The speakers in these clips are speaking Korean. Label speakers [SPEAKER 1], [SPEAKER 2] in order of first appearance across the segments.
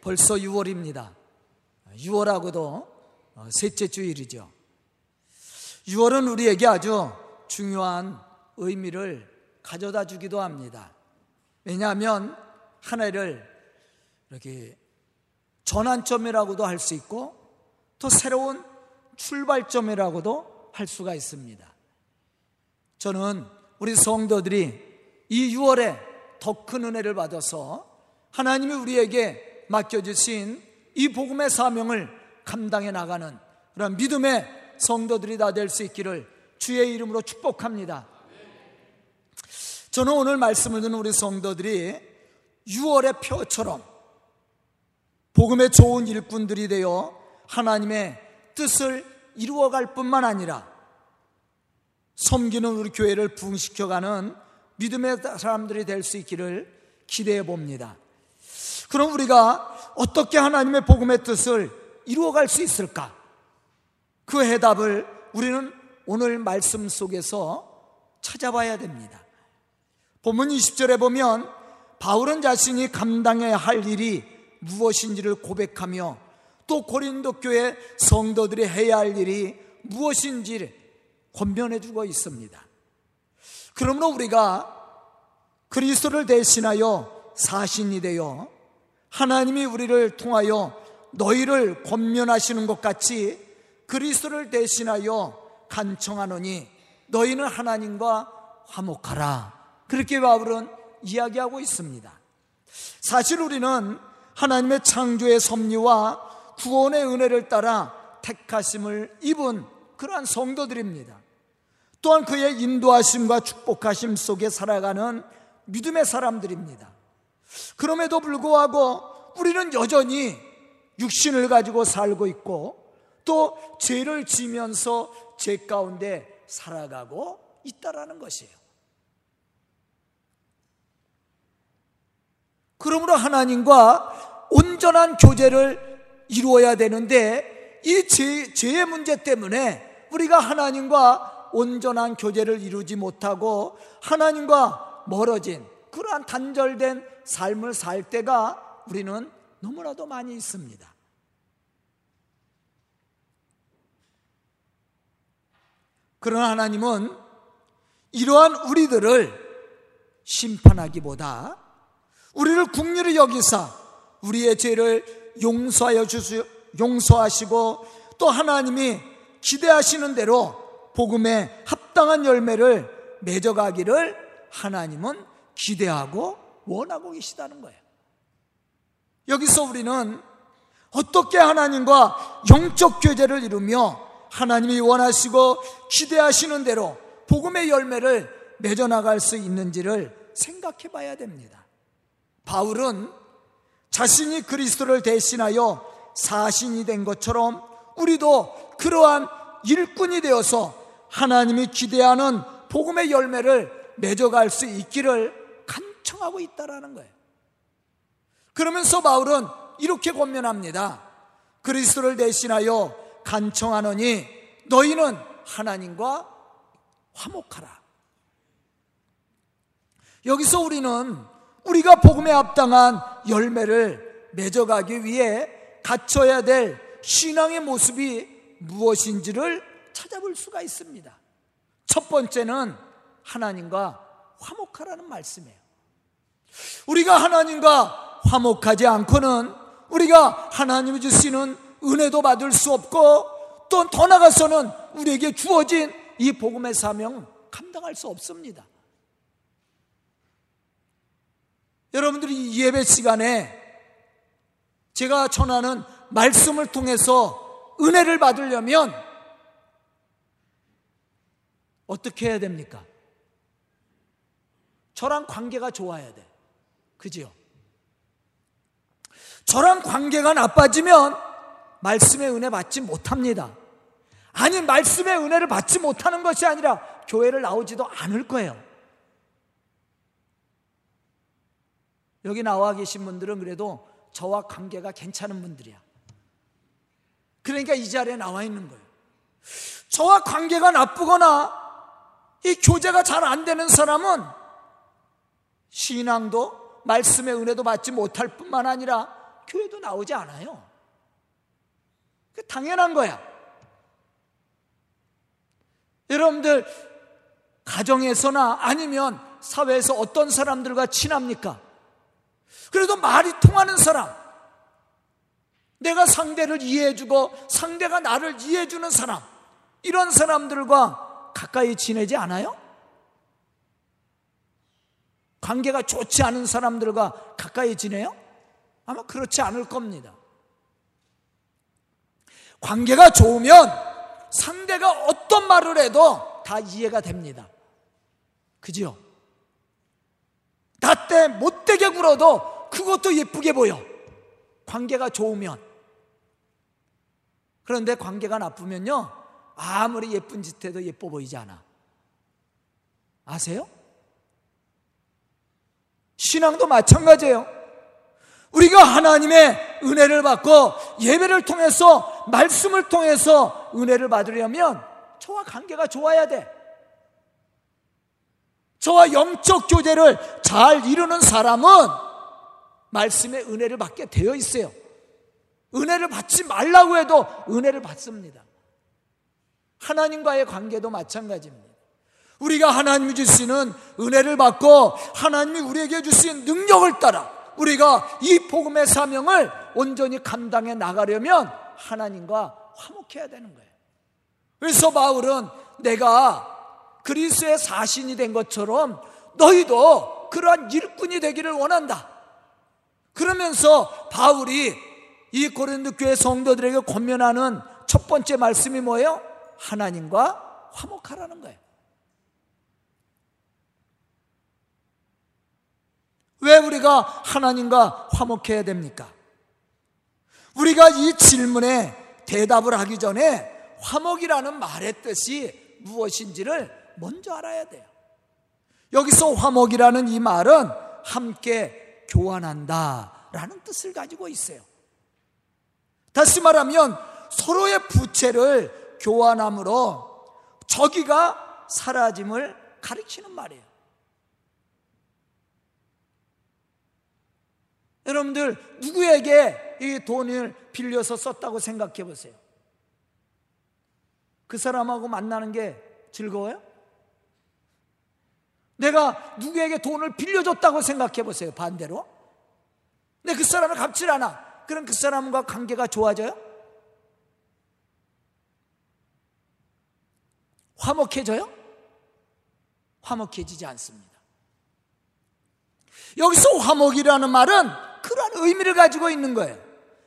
[SPEAKER 1] 벌써 6월입니다. 6월하고도 어, 셋째 주일이죠. 6월은 우리에게 아주 중요한 의미를 가져다 주기도 합니다. 왜냐하면 한 해를 이렇게 전환점이라고도 할 수 있고 또 새로운 출발점이라고도 할 수가 있습니다. 저는 우리 성도들이 이 6월에 더 큰 은혜를 받아서 하나님이 우리에게 맡겨주신 이 복음의 사명을 감당해 나가는 그런 믿음의 성도들이 다 될 수 있기를 주의 이름으로 축복합니다. 저는 오늘 말씀을 듣는 우리 성도들이 6월의 표처럼 복음의 좋은 일꾼들이 되어 하나님의 뜻을 이루어갈 뿐만 아니라 섬기는 우리 교회를 부흥시켜가는 믿음의 사람들이 될 수 있기를 기대해 봅니다. 그럼 우리가 어떻게 하나님의 복음의 뜻을 이루어갈 수 있을까? 그 해답을 우리는 오늘 말씀 속에서 찾아봐야 됩니다. 본문 20절에 보면 바울은 자신이 감당해야 할 일이 무엇인지를 고백하며 또 고린도 교회 성도들이 해야 할 일이 무엇인지를 권면해 주고 있습니다. 그러므로 우리가 그리스도를 대신하여 사신이 되어 하나님이 우리를 통하여 너희를 권면하시는 것 같이 그리스도를 대신하여 간청하노니 너희는 하나님과 화목하라. 그렇게 바울은 이야기하고 있습니다. 사실 우리는 하나님의 창조의 섭리와 구원의 은혜를 따라 택하심을 입은 그러한 성도들입니다. 또한 그의 인도하심과 축복하심 속에 살아가는 믿음의 사람들입니다. 그럼에도 불구하고 우리는 여전히 육신을 가지고 살고 있고 또 죄를 지면서 죄 가운데 살아가고 있다라는 것이에요. 그러므로 하나님과 온전한 교제를 이루어야 되는데 이 죄, 죄의 문제 때문에 우리가 하나님과 온전한 교제를 이루지 못하고 하나님과 멀어진 그러한 단절된 삶을 살 때가 우리는 너무나도 많이 있습니다. 그러나 하나님은 이러한 우리들을 심판하기보다 우리를 국리를 여기사 우리의 죄를 용서하여 주시 용서하시고 또 하나님이 기대하시는 대로 복음에 합당한 열매를 맺어가기를 하나님은 기대하고 원하고 계시다는 거예요. 여기서 우리는 어떻게 하나님과 영적 교제를 이루며 하나님이 원하시고 기대하시는 대로 복음의 열매를 맺어나갈 수 있는지를 생각해 봐야 됩니다. 바울은 자신이 그리스도를 대신하여 사신이 된 것처럼 우리도 그러한 일꾼이 되어서 하나님이 기대하는 복음의 열매를 맺어갈 수 있기를 간청하고 있다라는 거예요. 그러면서 바울은 이렇게 권면합니다. 그리스도를 대신하여 간청하노니 너희는 하나님과 화목하라. 여기서 우리는 우리가 복음에 합당한 열매를 맺어가기 위해 갖춰야 될 신앙의 모습이 무엇인지를 찾아볼 수가 있습니다. 첫 번째는 하나님과 화목하라는 말씀이에요. 우리가 하나님과 화목하지 않고는 우리가 하나님이 주시는 은혜도 받을 수 없고 또 더 나가서는 우리에게 주어진 이 복음의 사명 감당할 수 없습니다. 여러분들이 예배 시간에 제가 전하는 말씀을 통해서 은혜를 받으려면 어떻게 해야 됩니까? 저랑 관계가 좋아야 돼. 그지요? 저랑 관계가 나빠지면 말씀의 은혜 받지 못합니다. 아니, 말씀의 은혜를 받지 못하는 것이 아니라 교회를 나오지도 않을 거예요. 여기 나와 계신 분들은 그래도 저와 관계가 괜찮은 분들이야. 그러니까 이 자리에 나와 있는 거예요. 저와 관계가 나쁘거나 이 교제가 잘 안 되는 사람은 신앙도 말씀의 은혜도 받지 못할 뿐만 아니라 교회도 나오지 않아요. 그 당연한 거야. 여러분들 가정에서나 아니면 사회에서 어떤 사람들과 친합니까? 그래도 말이 통하는 사람, 내가 상대를 이해해주고 상대가 나를 이해해주는 사람, 이런 사람들과 가까이 지내지 않아요? 관계가 좋지 않은 사람들과 가까이 지내요? 아마 그렇지 않을 겁니다. 관계가 좋으면 상대가 어떤 말을 해도 다 이해가 됩니다. 그지요? 나 때 못되게 굴어도 그것도 예쁘게 보여. 관계가 좋으면. 그런데 관계가 나쁘면요. 아무리 예쁜 짓 해도 예뻐 보이지 않아. 아세요? 신앙도 마찬가지예요. 우리가 하나님의 은혜를 받고 예배를 통해서 말씀을 통해서 은혜를 받으려면 저와 관계가 좋아야 돼. 저와 영적 교제를 잘 이루는 사람은 말씀의 은혜를 받게 되어 있어요. 은혜를 받지 말라고 해도 은혜를 받습니다. 하나님과의 관계도 마찬가지입니다. 우리가 하나님이 주시는 은혜를 받고 하나님이 우리에게 주신 능력을 따라 우리가 이 복음의 사명을 온전히 감당해 나가려면 하나님과 화목해야 되는 거예요. 그래서 바울은 내가 그리스의 사신이 된 것처럼 너희도 그러한 일꾼이 되기를 원한다. 그러면서 바울이 이 고린도 교회 성도들에게 권면하는 첫 번째 말씀이 뭐예요? 하나님과 화목하라는 거예요. 왜 우리가 하나님과 화목해야 됩니까? 우리가 이 질문에 대답을 하기 전에 화목이라는 말의 뜻이 무엇인지를 먼저 알아야 돼요. 여기서 화목이라는 이 말은 함께 교환한다 라는 뜻을 가지고 있어요. 다시 말하면 서로의 부채를 교환함으로 저기가 사라짐을 가리키는 말이에요. 여러분들 누구에게 이 돈을 빌려서 썼다고 생각해 보세요. 그 사람하고 만나는 게 즐거워요? 내가 누구에게 돈을 빌려줬다고 생각해 보세요. 반대로. 근데 그 사람을 갚질 않아. 그럼 그 사람과 관계가 좋아져요? 화목해져요? 화목해지지 않습니다. 여기서 화목이라는 말은 그러한 의미를 가지고 있는 거예요.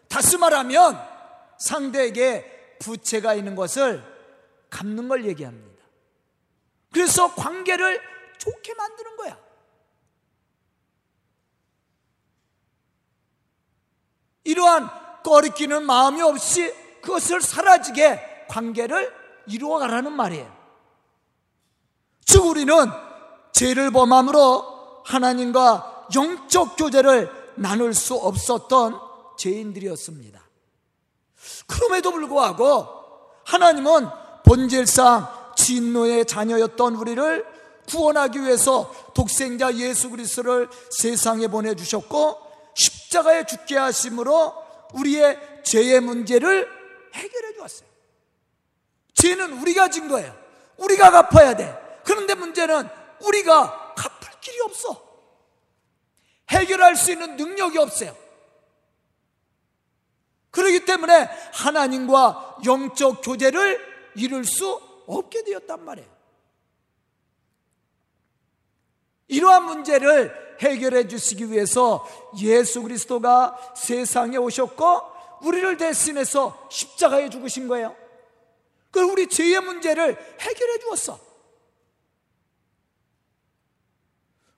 [SPEAKER 1] 다시 말하면 상대에게 부채가 있는 것을 갚는 걸 얘기합니다. 그래서 관계를 좋게 만드는 거야. 이러한 꺼리끼는 마음이 없이 그것을 사라지게 관계를 이루어가라는 말이에요. 즉, 우리는 죄를 범함으로 하나님과 영적 교제를 나눌 수 없었던 죄인들이었습니다. 그럼에도 불구하고 하나님은 본질상 진노의 자녀였던 우리를 구원하기 위해서 독생자 예수 그리스도를 세상에 보내 주셨고 십자가에 죽게 하심으로 우리의 죄의 문제를 해결해 주었어요. 죄는 우리가 진 거예요. 우리가 갚아야 돼. 그런데 문제는 우리가 갚을 길이 없어. 해결할 수 있는 능력이 없어요. 그렇기 때문에 하나님과 영적 교제를 이룰 수 없게 되었단 말이에요. 이러한 문제를 해결해 주시기 위해서 예수 그리스도가 세상에 오셨고 우리를 대신해서 십자가에 죽으신 거예요. 그 우리 죄의 문제를 해결해 주었어.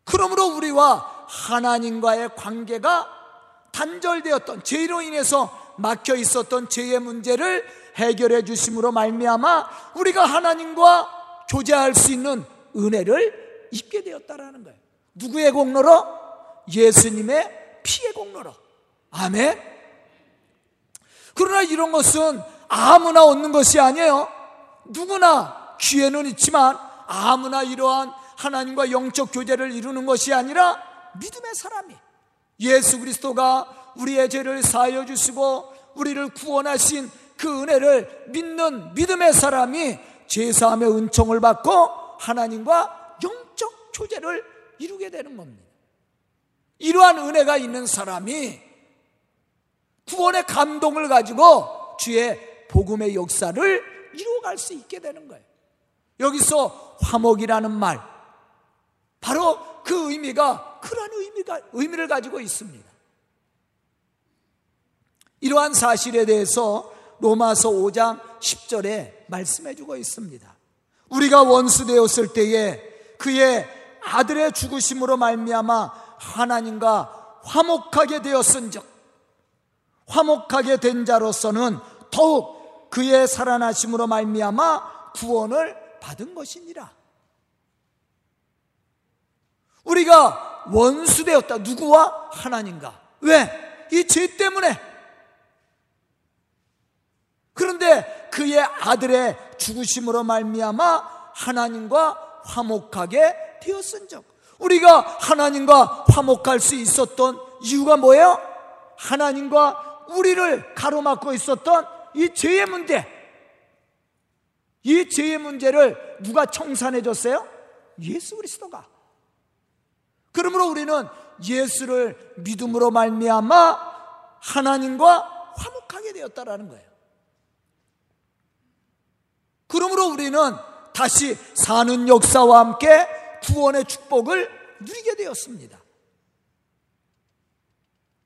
[SPEAKER 1] 그러므로 우리와 하나님과의 관계가 단절되었던 죄로 인해서 막혀 있었던 죄의 문제를 해결해 주심으로 말미암아 우리가 하나님과 교제할 수 있는 은혜를 입게 되었다라는 거예요. 누구의 공로로? 예수님의 피의 공로로. 아멘. 그러나 이런 것은 아무나 얻는 것이 아니에요. 누구나 기회는 있지만 아무나 이러한 하나님과 영적 교제를 이루는 것이 아니라 믿음의 사람이 예수 그리스도가 우리의 죄를 사하여 주시고 우리를 구원하신 그 은혜를 믿는 믿음의 사람이 제사함의 은총을 받고 하나님과 영적 교제를 이루게 되는 겁니다. 이러한 은혜가 있는 사람이 구원의 감동을 가지고 주의 복음의 역사를 이루어갈 수 있게 되는 거예요. 여기서 화목이라는 말, 바로 그 의미가 그러한 의미가, 의미를 가지고 있습니다. 이러한 사실에 대해서 로마서 5장 10절에 말씀해 주고 있습니다. 우리가 원수 되었을 때에 그의 아들의 죽으심으로 말미암아 하나님과 화목하게 되었은즉 화목하게 된 자로서는 더욱 그의 살아나심으로 말미암아 구원을 받은 것이니라. 우리가 원수 되었다. 누구와 하나님과. 왜? 이 죄 때문에. 그런데 그의 아들의 죽으심으로 말미암아 하나님과 화목하게 되었은즉 우리가 하나님과 화목할 수 있었던 이유가 뭐예요? 하나님과 우리를 가로막고 있었던 이 죄의 문제. 이 죄의 문제를 누가 청산해 줬어요? 예수 그리스도가. 그러므로 우리는 예수를 믿음으로 말미암아 하나님과 화목하게 되었다라는 거예요. 그러므로 우리는 다시 사는 역사와 함께 구원의 축복을 누리게 되었습니다.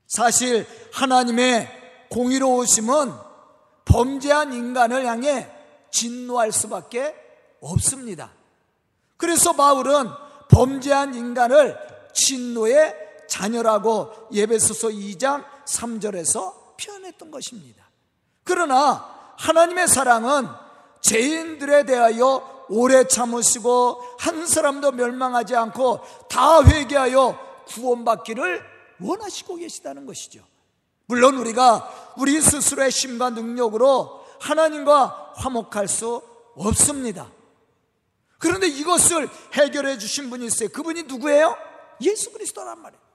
[SPEAKER 1] 사실 하나님의 공의로우심은 범죄한 인간을 향해 진노할 수밖에 없습니다. 그래서 바울은 범죄한 인간을 진노의 자녀라고 예배소서 2장 3절에서 표현했던 것입니다. 그러나 하나님의 사랑은 죄인들에 대하여 오래 참으시고 한 사람도 멸망하지 않고 다 회개하여 구원받기를 원하시고 계시다는 것이죠. 물론 우리가 우리 스스로의 힘과 능력으로 하나님과 화목할 수 없습니다. 그런데 이것을 해결해 주신 분이 있어요. 그분이 누구예요? 예수 그리스도란 말이에요.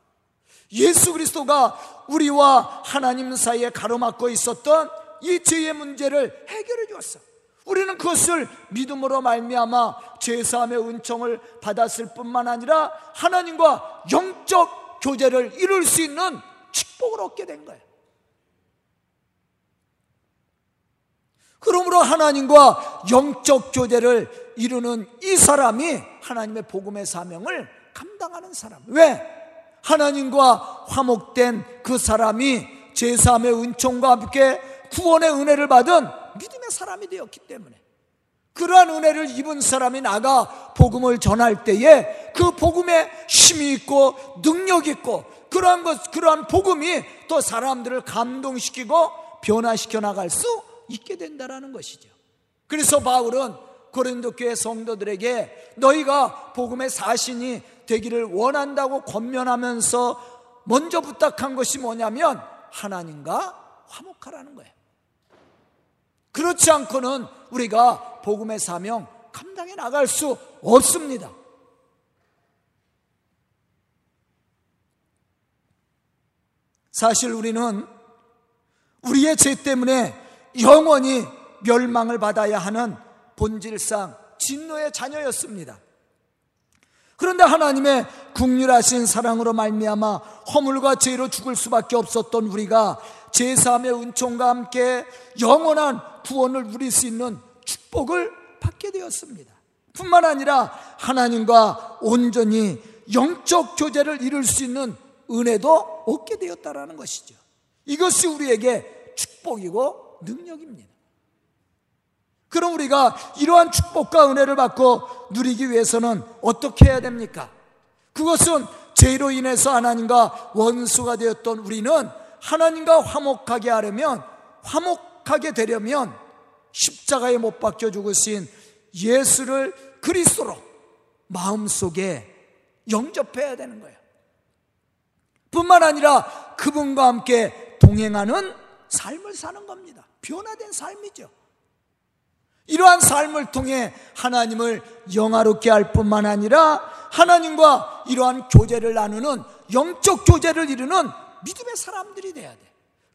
[SPEAKER 1] 예수 그리스도가 우리와 하나님 사이에 가로막고 있었던 이 죄의 문제를 해결해 주었어. 우리는 그것을 믿음으로 말미암아 제사함의 은총을 받았을 뿐만 아니라 하나님과 영적 교제를 이룰 수 있는 축복을 얻게 된 거예요. 그러므로 하나님과 영적 교제를 이루는 이 사람이 하나님의 복음의 사명을 감 당하는 사람. 왜? 하나님과 화목된 그 사람이 제3의 은총과 함께 구원의 은혜를 받은 믿음의 사람이 되었기 때문에 그러한 은혜를 입은 사람이 나가 복음을 전할 때에 그 복음에 힘이 있고 능력 있고 그러한 것, 그러한 복음이 또 사람들을 감동시키고 변화시켜 나갈 수 있게 된다라는 것이죠. 그래서 바울은 고린도 교회 성도들에게 너희가 복음의 사신이 되기를 원한다고 권면하면서 먼저 부탁한 것이 뭐냐면 하나님과 화목하라는 거예요. 그렇지 않고는 우리가 복음의 사명 감당해 나갈 수 없습니다. 사실 우리는 우리의 죄 때문에 영원히 멸망을 받아야 하는 본질상 진노의 자녀였습니다. 그런데 하나님의 국률하신 사랑으로 말미암아 허물과 죄로 죽을 수밖에 없었던 우리가 제3의 은총과 함께 영원한 구원을 누릴 수 있는 축복을 받게 되었습니다. 뿐만 아니라 하나님과 온전히 영적 교제를 이룰 수 있는 은혜도 얻게 되었다라는 것이죠. 이것이 우리에게 축복이고 능력입니다. 그럼 우리가 이러한 축복과 은혜를 받고 누리기 위해서는 어떻게 해야 됩니까? 그것은 죄로 인해서 하나님과 원수가 되었던 우리는 하나님과 화목하게 하려면 화목하게 되려면 십자가에 못 박혀 죽으신 예수를 그리스도로 마음속에 영접해야 되는 거예요. 뿐만 아니라 그분과 함께 동행하는 삶을 사는 겁니다. 변화된 삶이죠. 이러한 삶을 통해 하나님을 영화롭게 할 뿐만 아니라 하나님과 이러한 교제를 나누는 영적 교제를 이루는 믿음의 사람들이 돼야 돼.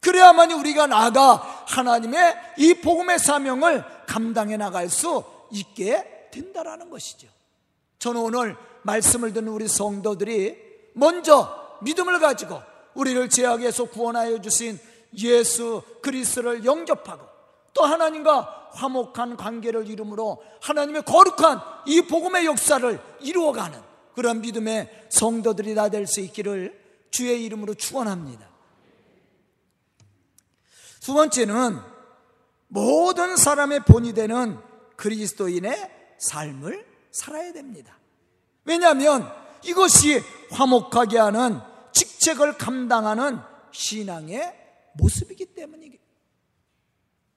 [SPEAKER 1] 그래야만 우리가 나아가 하나님의 이 복음의 사명을 감당해 나갈 수 있게 된다라는 것이죠. 저는 오늘 말씀을 듣는 우리 성도들이 먼저 믿음을 가지고 우리를 죄악에서 구원하여 주신 예수 그리스도를 영접하고 또 하나님과 화목한 관계를 이루므로 하나님의 거룩한 이 복음의 역사를 이루어가는 그런 믿음의 성도들이 다 될 수 있기를 주의 이름으로 축원합니다. 두 번째는 모든 사람의 본이 되는 그리스도인의 삶을 살아야 됩니다. 왜냐하면 이것이 화목하게 하는 직책을 감당하는 신앙의 모습이기 때문이기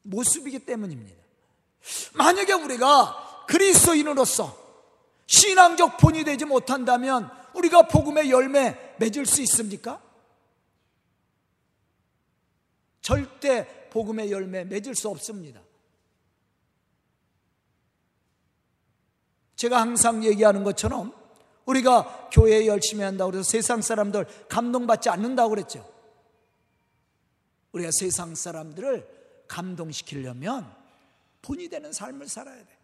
[SPEAKER 1] 모습이기 때문입니다. 만약에 우리가 그리스도인으로서 신앙적 본이 되지 못한다면 우리가 복음의 열매 맺을 수 있습니까? 절대 복음의 열매 맺을 수 없습니다. 제가 항상 얘기하는 것처럼 우리가 교회에 열심히 한다고 해서 세상 사람들 감동받지 않는다고 그랬죠. 우리가 세상 사람들을 감동시키려면 본이 되는 삶을 살아야 돼.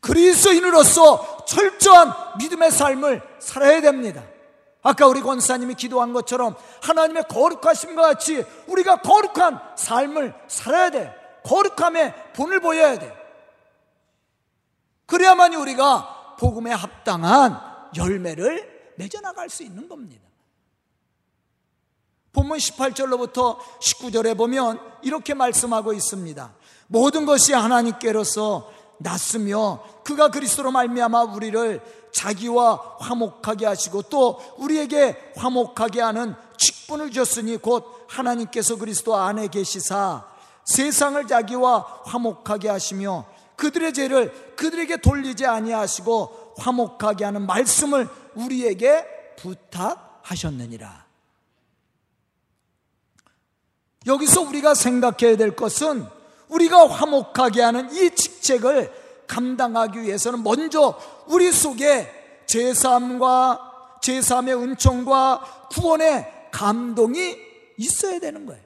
[SPEAKER 1] 그리스도인으로서 철저한 믿음의 삶을 살아야 됩니다. 아까 우리 권사님이 기도한 것처럼 하나님의 거룩하심과 같이 우리가 거룩한 삶을 살아야 돼. 거룩함에 본을 보여야 돼. 그래야만이 우리가 복음에 합당한 열매를 맺어나갈 수 있는 겁니다. 본문 18절로부터 19절에 보면 이렇게 말씀하고 있습니다. 모든 것이 하나님께로서 났으며 그가 그리스도로 말미암아 우리를 자기와 화목하게 하시고 또 우리에게 화목하게 하는 직분을 줬으니 곧 하나님께서 그리스도 안에 계시사 세상을 자기와 화목하게 하시며 그들의 죄를 그들에게 돌리지 아니하시고 화목하게 하는 말씀을 우리에게 부탁하셨느니라. 여기서 우리가 생각해야 될 것은 우리가 화목하게 하는 이 직책을 감당하기 위해서는 먼저 우리 속에 제3과 제3의 은총과 구원의 감동이 있어야 되는 거예요.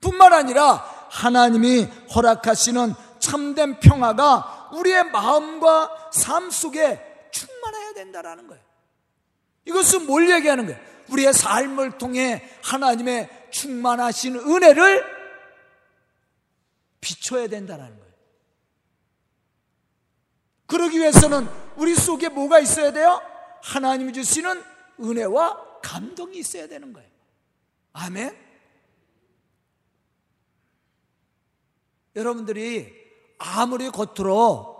[SPEAKER 1] 뿐만 아니라 하나님이 허락하시는 참된 평화가 우리의 마음과 삶 속에 충만해야 된다라는 거예요. 이것은 뭘 얘기하는 거예요? 우리의 삶을 통해 하나님의 충만하신 은혜를 비춰야 된다는 거예요. 그러기 위해서는 우리 속에 뭐가 있어야 돼요? 하나님이 주시는 은혜와 감동이 있어야 되는 거예요. 아멘. 여러분들이 아무리 겉으로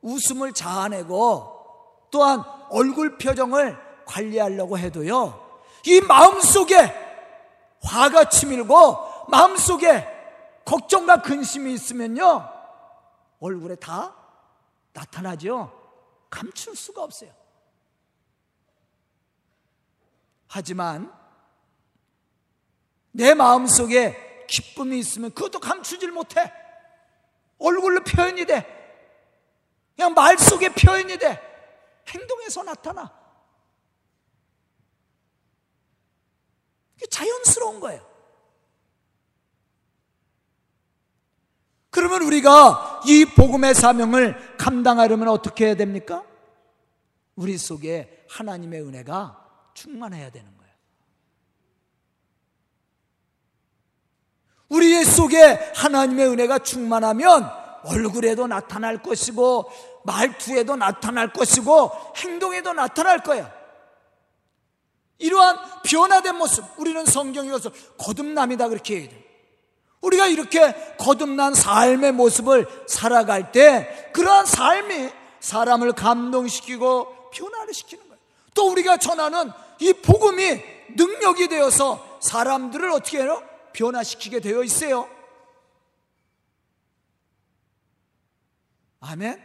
[SPEAKER 1] 웃음을 자아내고 또한 얼굴 표정을 관리하려고 해도요, 이 마음속에 화가 치밀고 마음속에 걱정과 근심이 있으면요, 얼굴에 다 나타나죠. 감출 수가 없어요. 하지만 내 마음속에 기쁨이 있으면 그것도 감추질 못해. 얼굴로 표현이 돼. 그냥 말 속에 표현이 돼. 행동에서 나타나. 자연스러운 거예요. 그러면 우리가 이 복음의 사명을 감당하려면 어떻게 해야 됩니까? 우리 속에 하나님의 은혜가 충만해야 되는 거예요. 우리 속에 하나님의 은혜가 충만하면 얼굴에도 나타날 것이고 말투에도 나타날 것이고 행동에도 나타날 거야. 이러한 변화된 모습, 우리는 성경에 가서 거듭남이다 그렇게 얘기해요. 우리가 이렇게 거듭난 삶의 모습을 살아갈 때 그러한 삶이 사람을 감동시키고 변화를 시키는 거예요. 또 우리가 전하는 이 복음이 능력이 되어서 사람들을 어떻게 해요? 변화시키게 되어 있어요. 아멘.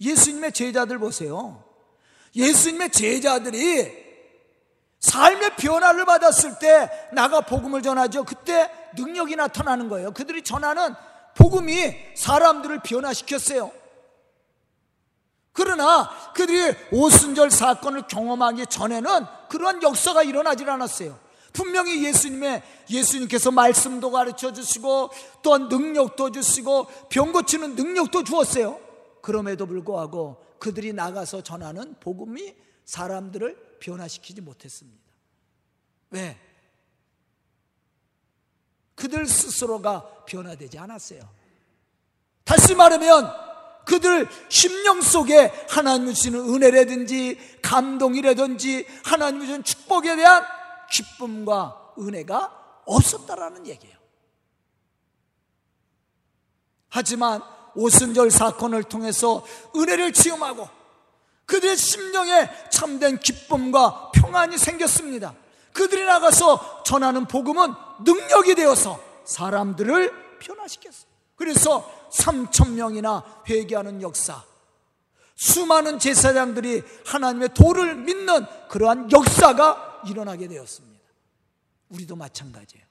[SPEAKER 1] 예수님의 제자들 보세요. 예수님의 제자들이 삶의 변화를 받았을 때 나가 복음을 전하죠. 그때 능력이 나타나는 거예요. 그들이 전하는 복음이 사람들을 변화시켰어요. 그러나 그들이 오순절 사건을 경험하기 전에는 그러한 역사가 일어나질 않았어요. 분명히 예수님의 예수님께서 말씀도 가르쳐 주시고 또한 능력도 주시고 병 고치는 능력도 주었어요. 그럼에도 불구하고 그들이 나가서 전하는 복음이 사람들을 변화시키지 못했습니다. 왜? 그들 스스로가 변화되지 않았어요. 다시 말하면 그들 심령 속에 하나님 주시는 은혜라든지 감동이라든지 하나님 주시는 축복에 대한 기쁨과 은혜가 없었다라는 얘기예요. 하지만 오순절 사건을 통해서 은혜를 체험하고 그들의 심령에 참된 기쁨과 평안이 생겼습니다. 그들이 나가서 전하는 복음은 능력이 되어서 사람들을 변화시켰어요. 그래서 3천 명이나 회개하는 역사, 수많은 제사장들이 하나님의 도를 믿는 그러한 역사가 일어나게 되었습니다. 우리도 마찬가지예요.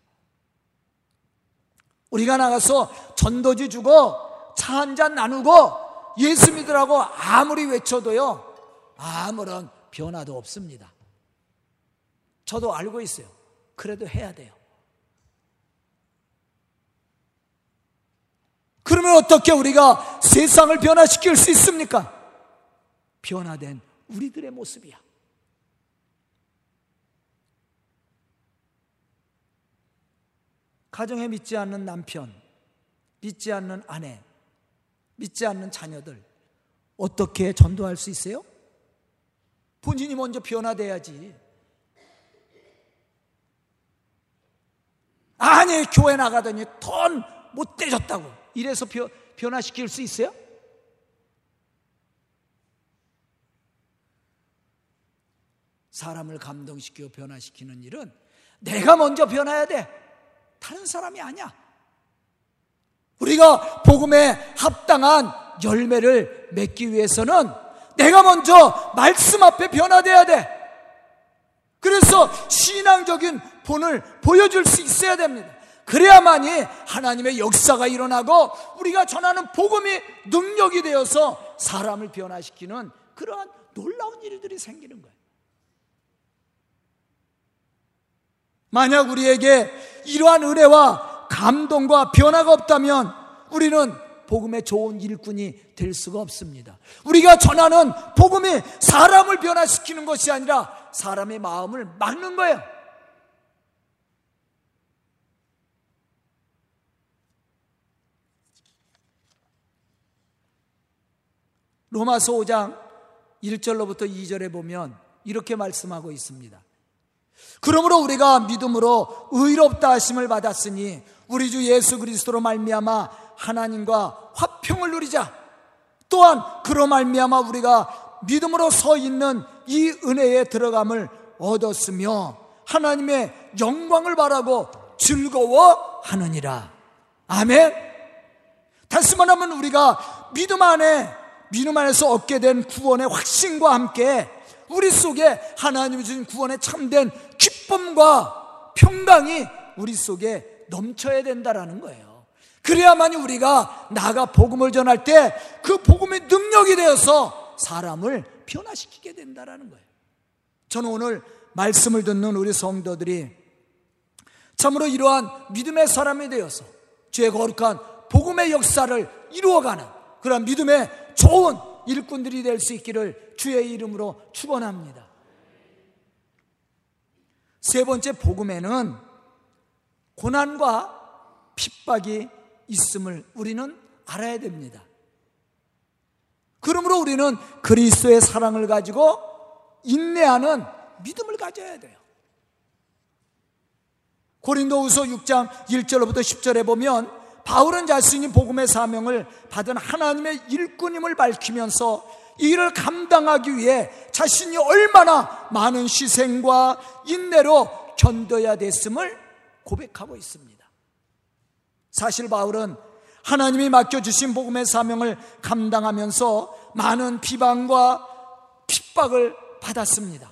[SPEAKER 1] 우리가 나가서 전도지 주고 차 한 잔 나누고 예수 믿으라고 아무리 외쳐도요, 아무런 변화도 없습니다. 저도 알고 있어요. 그래도 해야 돼요. 그러면 어떻게 우리가 세상을 변화시킬 수 있습니까? 변화된 우리들의 모습이야. 가정에 믿지 않는 남편, 믿지 않는 아내, 믿지 않는 자녀들, 어떻게 전도할 수 있어요? 본인이 먼저 변화돼야지. 아니, 교회 나가더니 돈 못 떼줬다고. 이래서 변화시킬 수 있어요? 사람을 감동시키고 변화시키는 일은 내가 먼저 변해야 돼. 다른 사람이 아니야. 우리가 복음에 합당한 열매를 맺기 위해서는 내가 먼저 말씀 앞에 변화돼야 돼. 그래서 신앙적인 본을 보여줄 수 있어야 됩니다. 그래야만이 하나님의 역사가 일어나고 우리가 전하는 복음이 능력이 되어서 사람을 변화시키는 그러한 놀라운 일들이 생기는 거예요. 만약 우리에게 이러한 은혜와 감동과 변화가 없다면 우리는 복음의 좋은 일꾼이 될 수가 없습니다. 우리가 전하는 복음이 사람을 변화시키는 것이 아니라 사람의 마음을 막는 거예요. 로마서 5장 1절로부터 2절에 보면 이렇게 말씀하고 있습니다. 그러므로 우리가 믿음으로 의롭다 하심을 받았으니 우리 주 예수 그리스도로 말미암아 하나님과 화평을 누리자. 또한 그로 말미암아 우리가 믿음으로 서 있는 이 은혜에 들어감을 얻었으며 하나님의 영광을 바라고 즐거워하느니라. 아멘. 다시 말하면 우리가 믿음 안에 믿음 안에서 얻게 된 구원의 확신과 함께 우리 속에 하나님이 주신 구원의 참된 기쁨과 평강이 우리 속에 넘쳐야 된다라는 거예요. 그래야만이 우리가 나가 복음을 전할 때 그 복음의 능력이 되어서 사람을 변화시키게 된다라는 거예요. 저는 오늘 말씀을 듣는 우리 성도들이 참으로 이러한 믿음의 사람이 되어서 죄 거룩한 복음의 역사를 이루어가는 그런 믿음의 좋은 일꾼들이 될 수 있기를 주의 이름으로 축원합니다. 세 번째 복음에는 고난과 핍박이 있음을 우리는 알아야 됩니다. 그러므로 우리는 그리스도의 사랑을 가지고 인내하는 믿음을 가져야 돼요. 고린도후서 6장 1절로부터 10절에 보면 바울은 자신이 복음의 사명을 받은 하나님의 일꾼임을 밝히면서 이를 감당하기 위해 자신이 얼마나 많은 희생과 인내로 견뎌야 됐음을 고백하고 있습니다. 사실 바울은 하나님이 맡겨주신 복음의 사명을 감당하면서 많은 비방과 핍박을 받았습니다.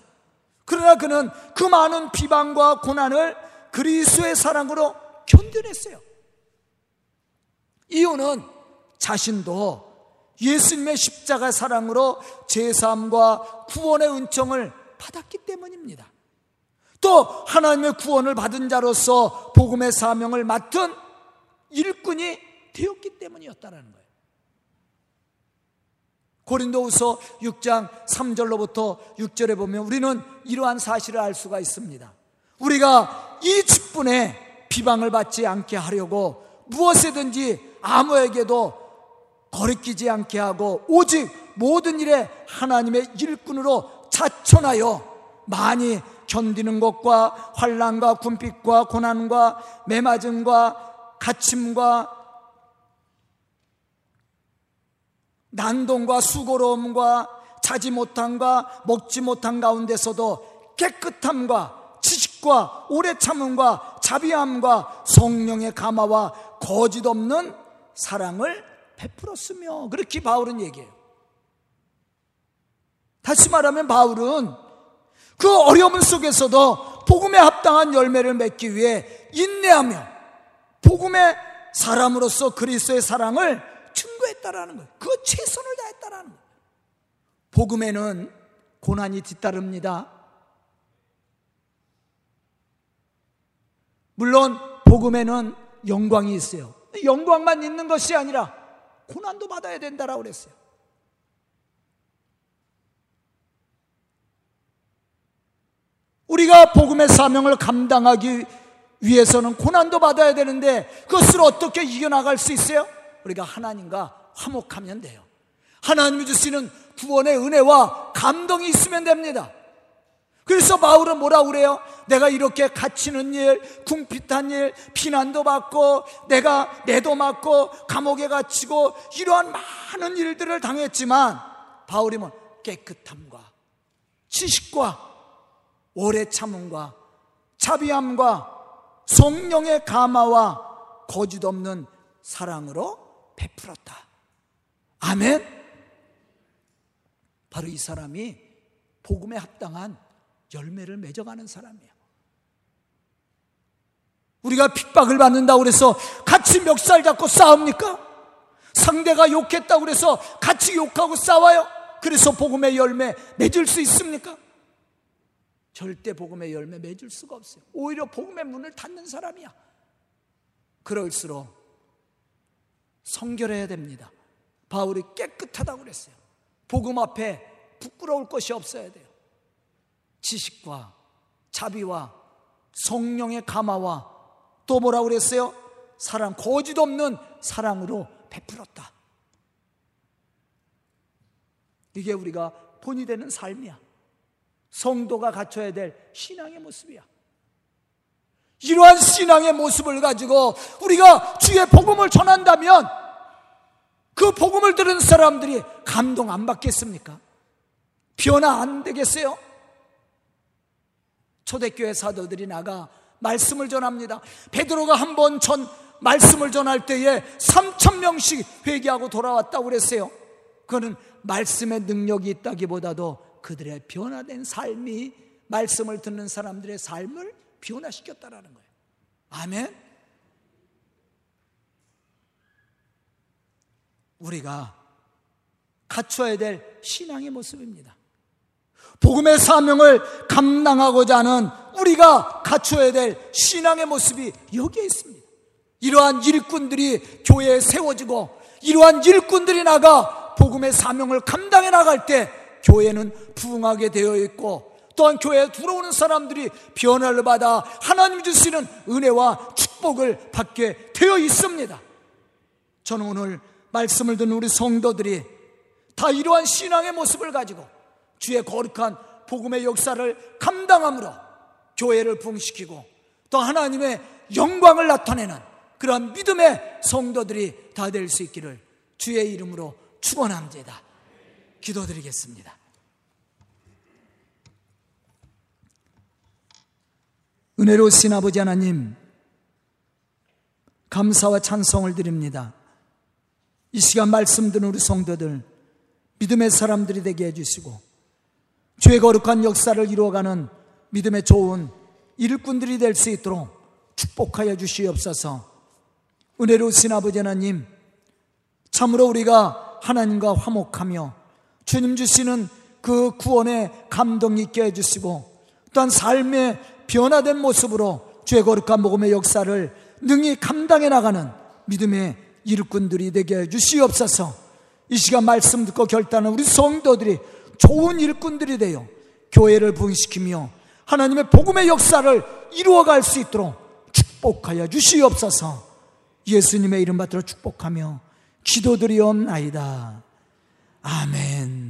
[SPEAKER 1] 그러나 그는 그 많은 비방과 고난을 그리스의 사랑으로 견뎌냈어요. 이유는 자신도 예수님의 십자가 사랑으로 제사함과 구원의 은총을 받았기 때문입니다. 또 하나님의 구원을 받은 자로서 복음의 사명을 맡은 일꾼이 되었기 때문이었다는 거예요. 고린도후서 6장 3절로부터 6절에 보면 우리는 이러한 사실을 알 수가 있습니다. 우리가 이 직분에 비방을 받지 않게 하려고 무엇이든지 아무에게도 거리끼지 않게 하고 오직 모든 일에 하나님의 일꾼으로 자천하여 많이 견디는 것과 환란과 군핍과 고난과 매맞음과 갇힘과 난동과 수고로움과 자지 못함과 먹지 못한 가운데서도 깨끗함과 지식과 오래 참음과 자비함과 성령의 감화와 거짓 없는 사랑을 베풀었으며 그렇게 바울은 얘기해요. 다시 말하면 바울은 그 어려움 속에서도 복음에 합당한 열매를 맺기 위해 인내하며 복음의 사람으로서 그리스도의 사랑을 증거했다라는 거예요. 그 최선을 다했다라는 거예요. 복음에는 고난이 뒤따릅니다. 물론 복음에는 영광이 있어요. 영광만 있는 것이 아니라 고난도 받아야 된다라고 그랬어요. 우리가 복음의 사명을 감당하기 위해서는 고난도 받아야 되는데 그것을 어떻게 이겨나갈 수 있어요? 우리가 하나님과 화목하면 돼요. 하나님이 주시는 구원의 은혜와 감동이 있으면 됩니다. 그래서 바울은 뭐라 그래요? 내가 이렇게 갇히는 일, 궁핍한 일, 비난도 받고, 내가 내도 맞고, 감옥에 갇히고, 이러한 많은 일들을 당했지만, 바울이 뭐 깨끗함과, 지식과, 오래 참음과, 자비함과, 성령의 감화와 거짓 없는 사랑으로 베풀었다. 아멘? 바로 이 사람이 복음에 합당한 열매를 맺어가는 사람이에요. 우리가 핍박을 받는다고 그래서 같이 멱살 잡고 싸웁니까? 상대가 욕했다고 그래서 같이 욕하고 싸워요? 그래서 복음의 열매 맺을 수 있습니까? 절대 복음의 열매 맺을 수가 없어요. 오히려 복음의 문을 닫는 사람이야. 그럴수록 성결해야 됩니다. 바울이 깨끗하다고 그랬어요. 복음 앞에 부끄러울 것이 없어야 돼요. 지식과 자비와 성령의 감화와 또 뭐라고 그랬어요? 사랑, 거짓 없는 사랑으로 베풀었다. 이게 우리가 본이 되는 삶이야. 성도가 갖춰야 될 신앙의 모습이야. 이러한 신앙의 모습을 가지고 우리가 주의 복음을 전한다면 그 복음을 들은 사람들이 감동 안 받겠습니까? 변화 안 되겠어요? 초대교회 사도들이 나가 말씀을 전합니다. 베드로가 한 번 전 말씀을 전할 때에 3천 명씩 회개하고 돌아왔다고 그랬어요. 그거는 말씀의 능력이 있다기보다도 그들의 변화된 삶이 말씀을 듣는 사람들의 삶을 변화시켰다라는 거예요. 아멘. 우리가 갖춰야 될 신앙의 모습입니다. 복음의 사명을 감당하고자 하는 우리가 갖춰야 될 신앙의 모습이 여기에 있습니다. 이러한 일꾼들이 교회에 세워지고 이러한 일꾼들이 나가 복음의 사명을 감당해 나갈 때 교회는 부흥하게 되어 있고 또한 교회에 들어오는 사람들이 변화를 받아 하나님 주시는 은혜와 축복을 받게 되어 있습니다. 저는 오늘 말씀을 듣는 우리 성도들이 다 이러한 신앙의 모습을 가지고 주의 거룩한 복음의 역사를 감당함으로 교회를 부흥시키고 또 하나님의 영광을 나타내는 그러한 믿음의 성도들이 다 될 수 있기를 주의 이름으로 축원합니다. 기도드리겠습니다. 은혜로우신 아버지 하나님 감사와 찬송을 드립니다. 이 시간 말씀 듣는 우리 성도들 믿음의 사람들이 되게 해주시고 죄 거룩한 역사를 이루어가는 믿음의 좋은 일꾼들이 될 수 있도록 축복하여 주시옵소서. 은혜로우신 아버지 하나님, 참으로 우리가 하나님과 화목하며 주님 주시는 그 구원의 감동 있게 해주시고 또한 삶의 변화된 모습으로 죄 거룩한 복음의 역사를 능히 감당해 나가는 믿음의 일꾼들이 되게 해 주시옵소서 이 시간 말씀 듣고 결단한 우리 성도들이 좋은 일꾼들이 되어 교회를 부흥시키며 하나님의 복음의 역사를 이루어갈 수 있도록 축복하여 주시옵소서 예수님의 이름 받들어 축복하며 기도드리옵나이다. 아멘.